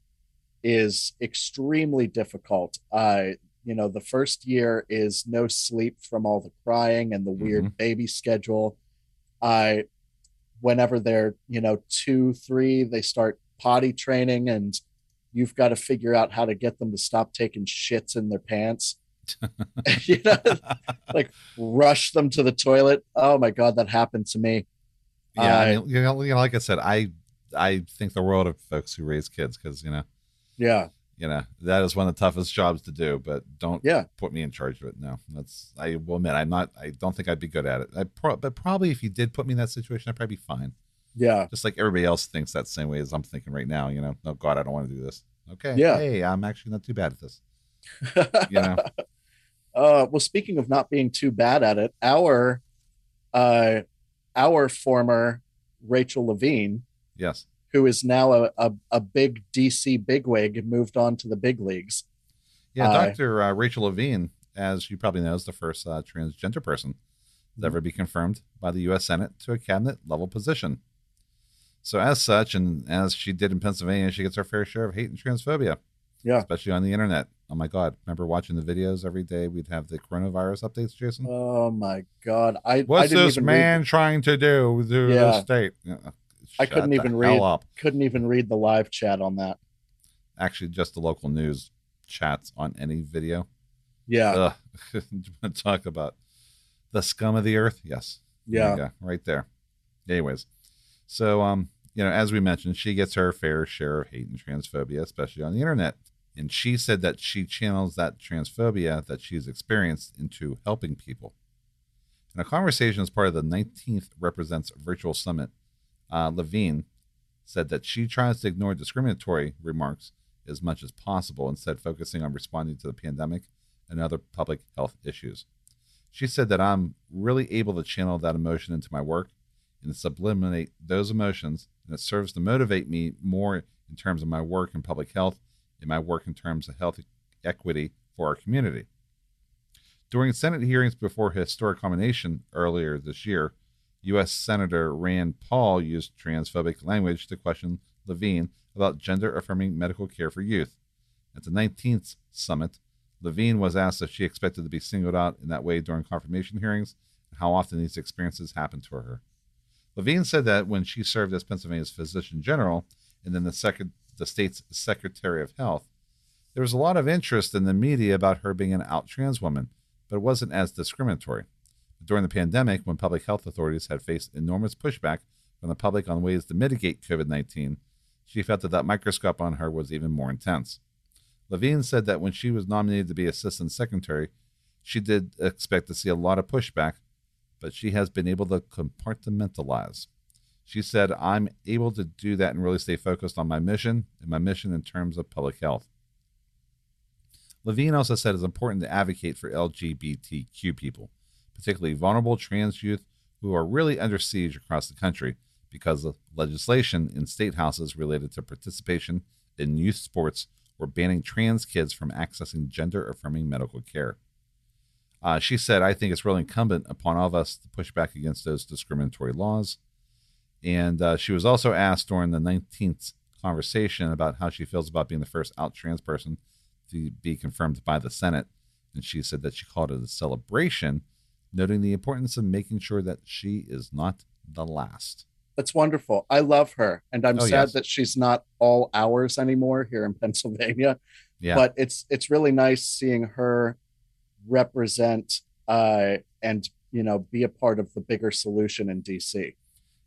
is extremely difficult. Uh, you know, the first year is no sleep from all the crying and the mm-hmm. weird baby schedule. i whenever they're you know two, three, they start potty training, and you've got to figure out how to get them to stop taking shits in their pants. you know, like rush them to the toilet. Oh my god, that happened to me. yeah. I mean, you know, you know, like I said, I I think the world of folks who raise kids because you know, Yeah, you know, that is one of the toughest jobs to do. But don't Yeah. put me in charge of it. No, that's I will admit I'm not. I don't think I'd be good at it. I pro- but probably if you did put me in that situation, I'd probably be fine. yeah, just like everybody else thinks that same way as I'm thinking right now. You know, oh God, I don't want to do this. Okay, Yeah. hey, I'm actually not too bad at this. You know, uh, well, speaking of not being too bad at it, our uh, our former Rachel Levine, yes, who is now a, a, a big DC bigwig, moved on to the big leagues. yeah. Uh, Doctor uh, Rachel Levine, as you probably know, is the first uh, transgender person to ever be confirmed by the U.S. Senate to a cabinet level position. So, as such, and as she did in Pennsylvania, she gets her fair share of hate and transphobia. Yeah. especially on the internet. Oh my God! Remember watching the videos every day? We'd have the coronavirus updates, Jason. Oh my god, I I What's didn't this man read, trying to do to Yeah. the state? Yeah, I couldn't even read. Up. couldn't even read the live chat on that. Actually, just the local news chats on any video. Yeah, Ugh. You wanna talk about the scum of the earth? Yes. Yeah, go, right there. Anyways, so um, you know, as we mentioned, she gets her fair share of hate and transphobia, especially on the internet. And she said that she channels that transphobia that she's experienced into helping people. In a conversation as part of the 19th Represents Virtual Summit, uh, Levine said that she tries to ignore discriminatory remarks as much as possible, instead, focusing on responding to the pandemic and other public health issues. She said that I'm really able to channel that emotion into my work and sublimate those emotions, and it serves to motivate me more in terms of my work in public health and my work in terms of health equity for our community. During Senate hearings before historic culmination earlier this year, U.S. Senator Rand Paul used transphobic language to question Levine about gender affirming medical care for youth. At the 19th summit, Levine was asked if she expected to be singled out in that way during confirmation hearings and how often these experiences happened to her. Levine said that when she served as Pennsylvania's physician general and then the, sec- the state's secretary of health, there was a lot of interest in the media about her being an out trans woman, but it wasn't as discriminatory. During the pandemic, when public health authorities had faced enormous pushback from the public on ways to mitigate COVID 19, she felt that that microscope on her was even more intense. Levine said that when she was nominated to be assistant secretary, she did expect to see a lot of pushback, but she has been able to compartmentalize. She said, I'm able to do that and really stay focused on my mission and my mission in terms of public health. Levine also said it's important to advocate for LGBTQ people, particularly vulnerable trans youth who are really under siege across the country because of legislation in state houses related to participation in youth sports or banning trans kids from accessing gender affirming medical care. Uh, she said, I think it's really incumbent upon all of us to push back against those discriminatory laws. And uh, she was also asked during the 19th conversation about how she feels about being the first out trans person to be confirmed by the Senate. And she said that she called it a celebration, noting the importance of making sure that she is not the last. That's wonderful. I love her, and I'm Oh, sad yes. that she's not all hours anymore here in Pennsylvania. Yeah. But it's it's really nice seeing her represent uh, and you know be a part of the bigger solution in DC.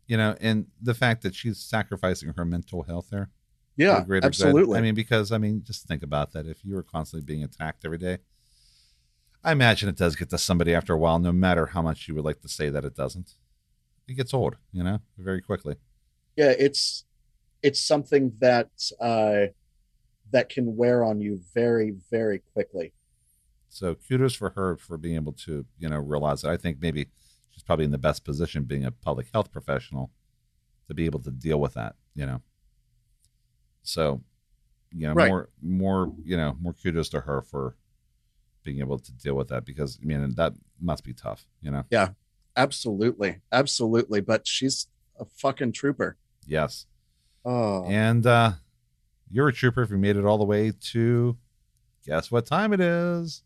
you know, and the fact that she's sacrificing her mental health there. Yeah, the greater good. absolutely. I mean, because I mean, just think about that. If you were constantly being attacked every day, I imagine it does get to somebody after a while, no matter how much you would like to say that it doesn't. It gets old, you know, very quickly. yeah, it's it's something that uh, that can wear on you very very quickly. So kudos for her for being able to, you know, realize that. I think maybe she's probably in the best position being a public health professional to be able to deal with that, you know. So, you know, Right. more more, you know, more kudos to her for being able to deal with that because I mean that must be tough, you know. Yeah, absolutely, absolutely. But she's a fucking trooper. Yes. Oh, And uh you're a trooper if you made it all the way to guess what time it is.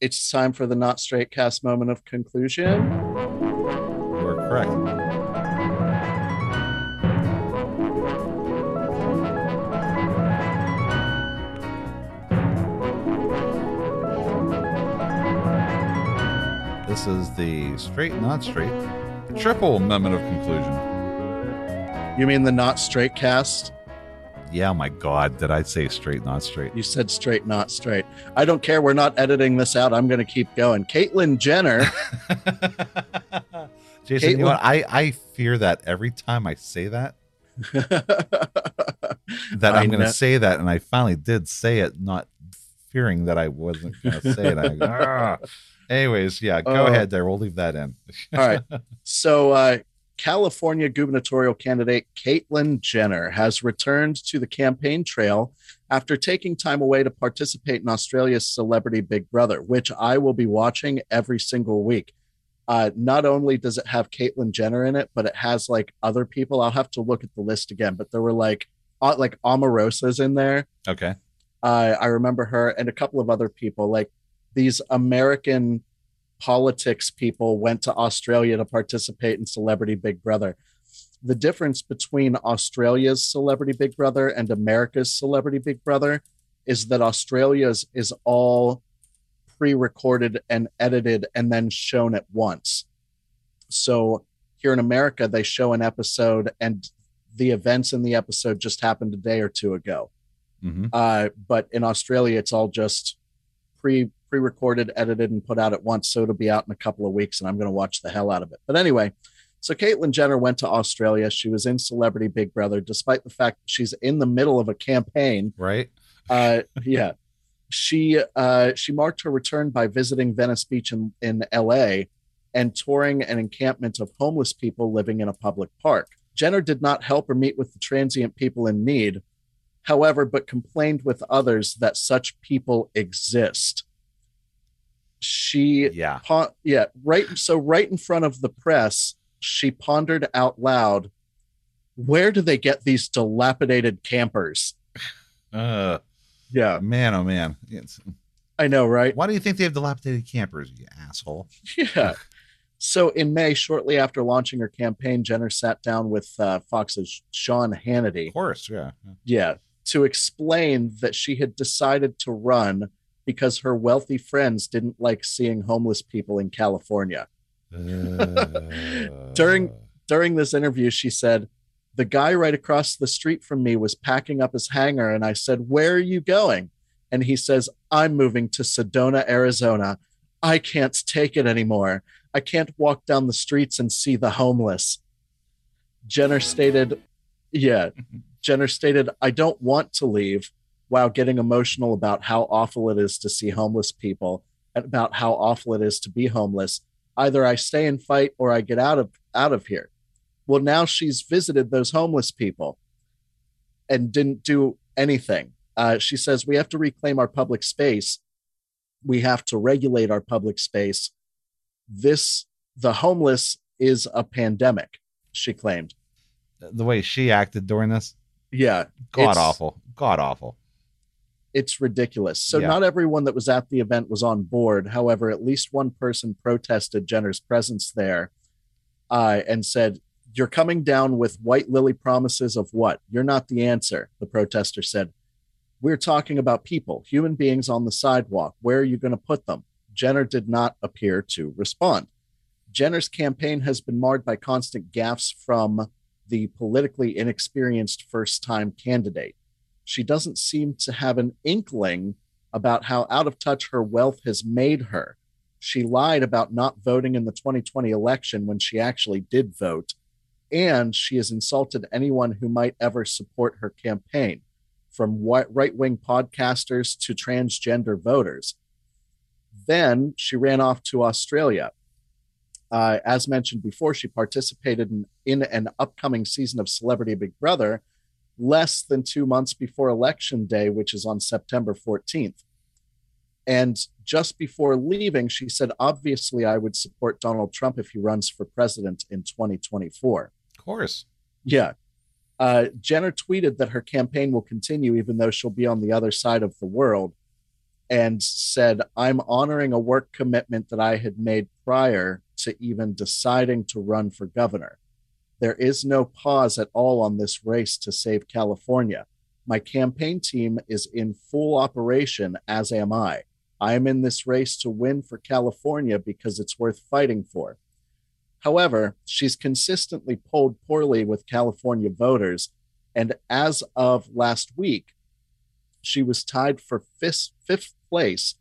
it's time for the not straight cast moment of conclusion. You're correct. This is the straight, not straight, triple moment of conclusion. You mean the not straight cast? Yeah, my God, did I say straight, not straight? You said straight, not straight. I don't care. We're not editing this out. I'm going to keep going. Caitlyn Jenner. Jason, you know what? I, I fear that every time I say that, that I'm going to say that, and I finally did say it, not fearing that I wasn't going to say it. I go, "Ah." Anyways, yeah, go Oh. ahead there. We'll leave that in. All right. So, uh, California gubernatorial candidate Caitlyn Jenner has returned to the campaign trail after taking time away to participate in Australia's Celebrity Big Brother, which I will be watching every single week. Uh, not only does it have Caitlyn Jenner in it, but it has like other people. I'll have to look at the list again, but there were like uh, like Omarosa's in there. Okay. Uh, I remember her and a couple of other people. Like these American politics people went to Australia to participate in Celebrity Big Brother. The difference between Australia's Celebrity Big Brother and America's Celebrity Big Brother is that Australia's is all pre recorded and edited and then shown at once. So here in America, they show an episode and the events in the episode just happened a day or two ago hmm Uh, but in Australia, it's all just pre pre recorded, edited, and put out at once. So it'll be out in a couple of weeks, and I'm going to watch the hell out of it. But anyway, so Caitlyn Jenner went to Australia. She was in Celebrity Big Brother, despite the fact that she's in the middle of a campaign. Right. Uh, yeah, she uh, she marked her return by visiting Venice Beach in, in L.A. and touring an encampment of homeless people living in a public park. Jenner did not help or meet with the transient people in need, however, but complained with others that such people exist. She Yeah. yeah, right. So right in front of the press, she pondered out loud, "Where do they get these dilapidated campers?" Uh, Yeah, man, oh man. It's, I know, right? why do you think they have dilapidated campers, you asshole? Yeah. So in May, shortly after launching her campaign, Jenner sat down with uh, Fox's Sean Hannity. Of course, yeah. Yeah, to explain that she had decided to run because her wealthy friends didn't like seeing homeless people in California. Uh. During- During this interview, she said, The guy right across the street from me was packing up his hangar, and I said, Where are you going? And he says, I'm moving to Sedona, Arizona. I can't take it anymore. I can't walk down the streets and see the homeless. Jenner stated, Yeah, Jenner stated, I don't want to leave while getting emotional about how awful it is to see homeless people and about how awful it is to be homeless. Either I stay and fight or I get out of out of here. Well, now she's visited those homeless people and didn't do anything. Uh, she says we have to reclaim our public space. We have to regulate our public space. This, the homeless, is a pandemic. She claimed. the way she acted during this, Yeah, god awful. God awful. It's ridiculous. So Yeah. not everyone that was at the event was on board. However, at least one person protested Jenner's presence there uh, and said, "You're coming down with white lily promises of what? You're not the answer." The protester said, "We're talking about people, human beings on the sidewalk. Where are you going to put them?" Jenner did not appear to respond. Jenner's campaign has been marred by constant gaffes from the politically inexperienced first-time candidate she doesn't seem to have an inkling about how out of touch her wealth has made her. She lied about not voting in the 2020 election when she actually did vote, and she has insulted anyone who might ever support her campaign, from right wing podcasters to transgender voters. Then she ran off to Australia. Uh, as mentioned before, she participated in, in an upcoming season of Celebrity Big Brother less than two months before Election Day, which is on September 14th. And just before leaving, she said, Obviously, I would support Donald Trump if he runs for president in 2024. Of course. Yeah. Uh, Jenner tweeted that her campaign will continue even though she'll be on the other side of the world and said, I'm honoring a work commitment that I had made prior to even deciding to run for governor. There is no pause at all on this race to save California. My campaign team is in full operation, as am I. I am in this race to win for California because it's worth fighting for. However, she's consistently polled poorly with California voters, and as of last week, she was tied for fifth, fifth place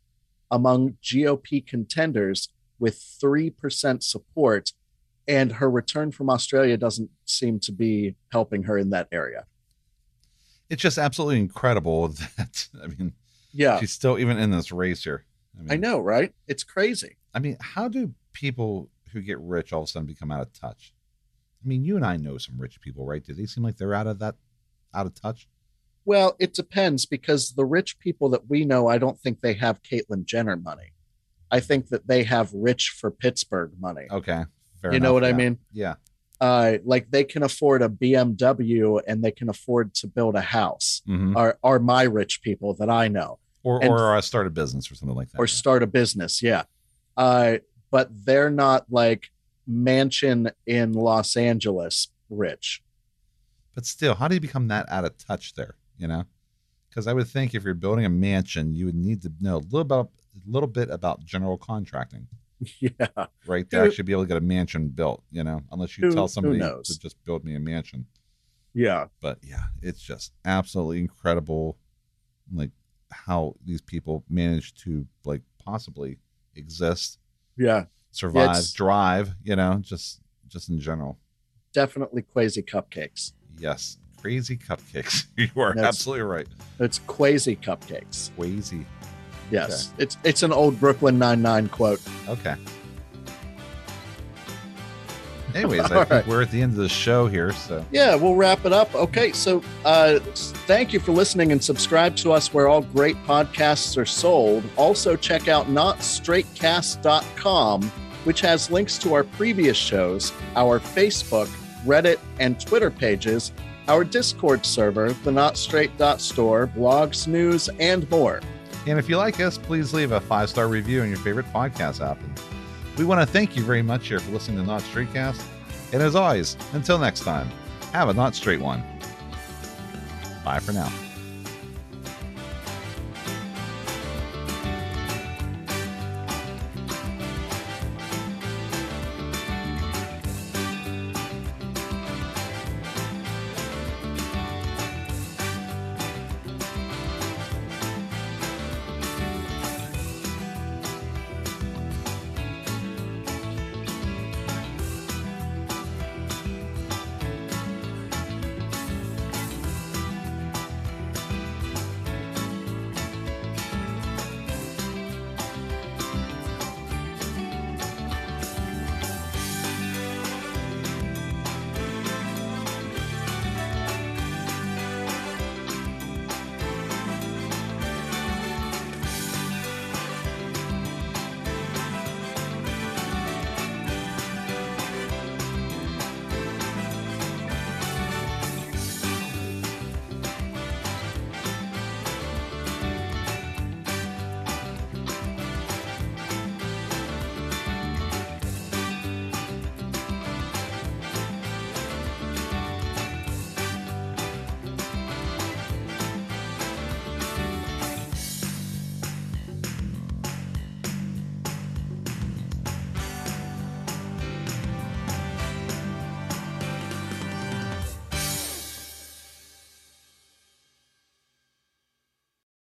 among GOP contenders with 3% support, and her return from Australia doesn't seem to be helping her in that area. It's just absolutely incredible that I mean Yeah, she's still even in this race here. I, mean, I know, right? It's crazy. I mean, how do people who get rich all of a sudden become out of touch? I mean, you and I know some rich people, right? Do they seem like they're out of that out of touch? Well, it depends because the rich people that we know, I don't think they have Caitlyn Jenner money. I think that they have rich for Pittsburgh money. Okay. Fair you know enough, what I mean? Yeah. Uh, like they can afford a BMW and they can afford to build a house. hmm Are are my rich people that I know Or And- or uh, start a business or something like that. or yeah. start a business? Yeah, uh, but they're not like mansion in Los Angeles rich. But still, how do you become that out of touch there? You know, because I would think if you're building a mansion, you would need to know a little about a little bit about general contracting, yeah, right? Who- actually be able to get a mansion built. You know, unless you Who- tell somebody to just build me a mansion. yeah. But yeah, it's just absolutely incredible like how these people manage to like possibly exist, Yeah, survive, drive, you know, just just in general. definitely crazy Cupcakes. Yes. Crazy cupcakes. you are That's- absolutely right. It's crazy Cupcakes. Crazy. Yes, it's it's an old Brooklyn Nine Nine quote. Okay. Anyways, I think right. we're at the end of the show here, so Yeah, we'll wrap it up. Okay, so uh, thank you for listening and subscribe to us where all great podcasts are sold. Also, check out notstraightcast.com, which has links to our previous shows, our Facebook, Reddit, and Twitter pages, our Discord server, the notstraight.store, blogs, news, and more. And if you like us, please leave a five star review on your favorite podcast app. And we want to thank you very much here for listening to Not Straight Cast. And as always, until next time, have a not straight one. Bye for now.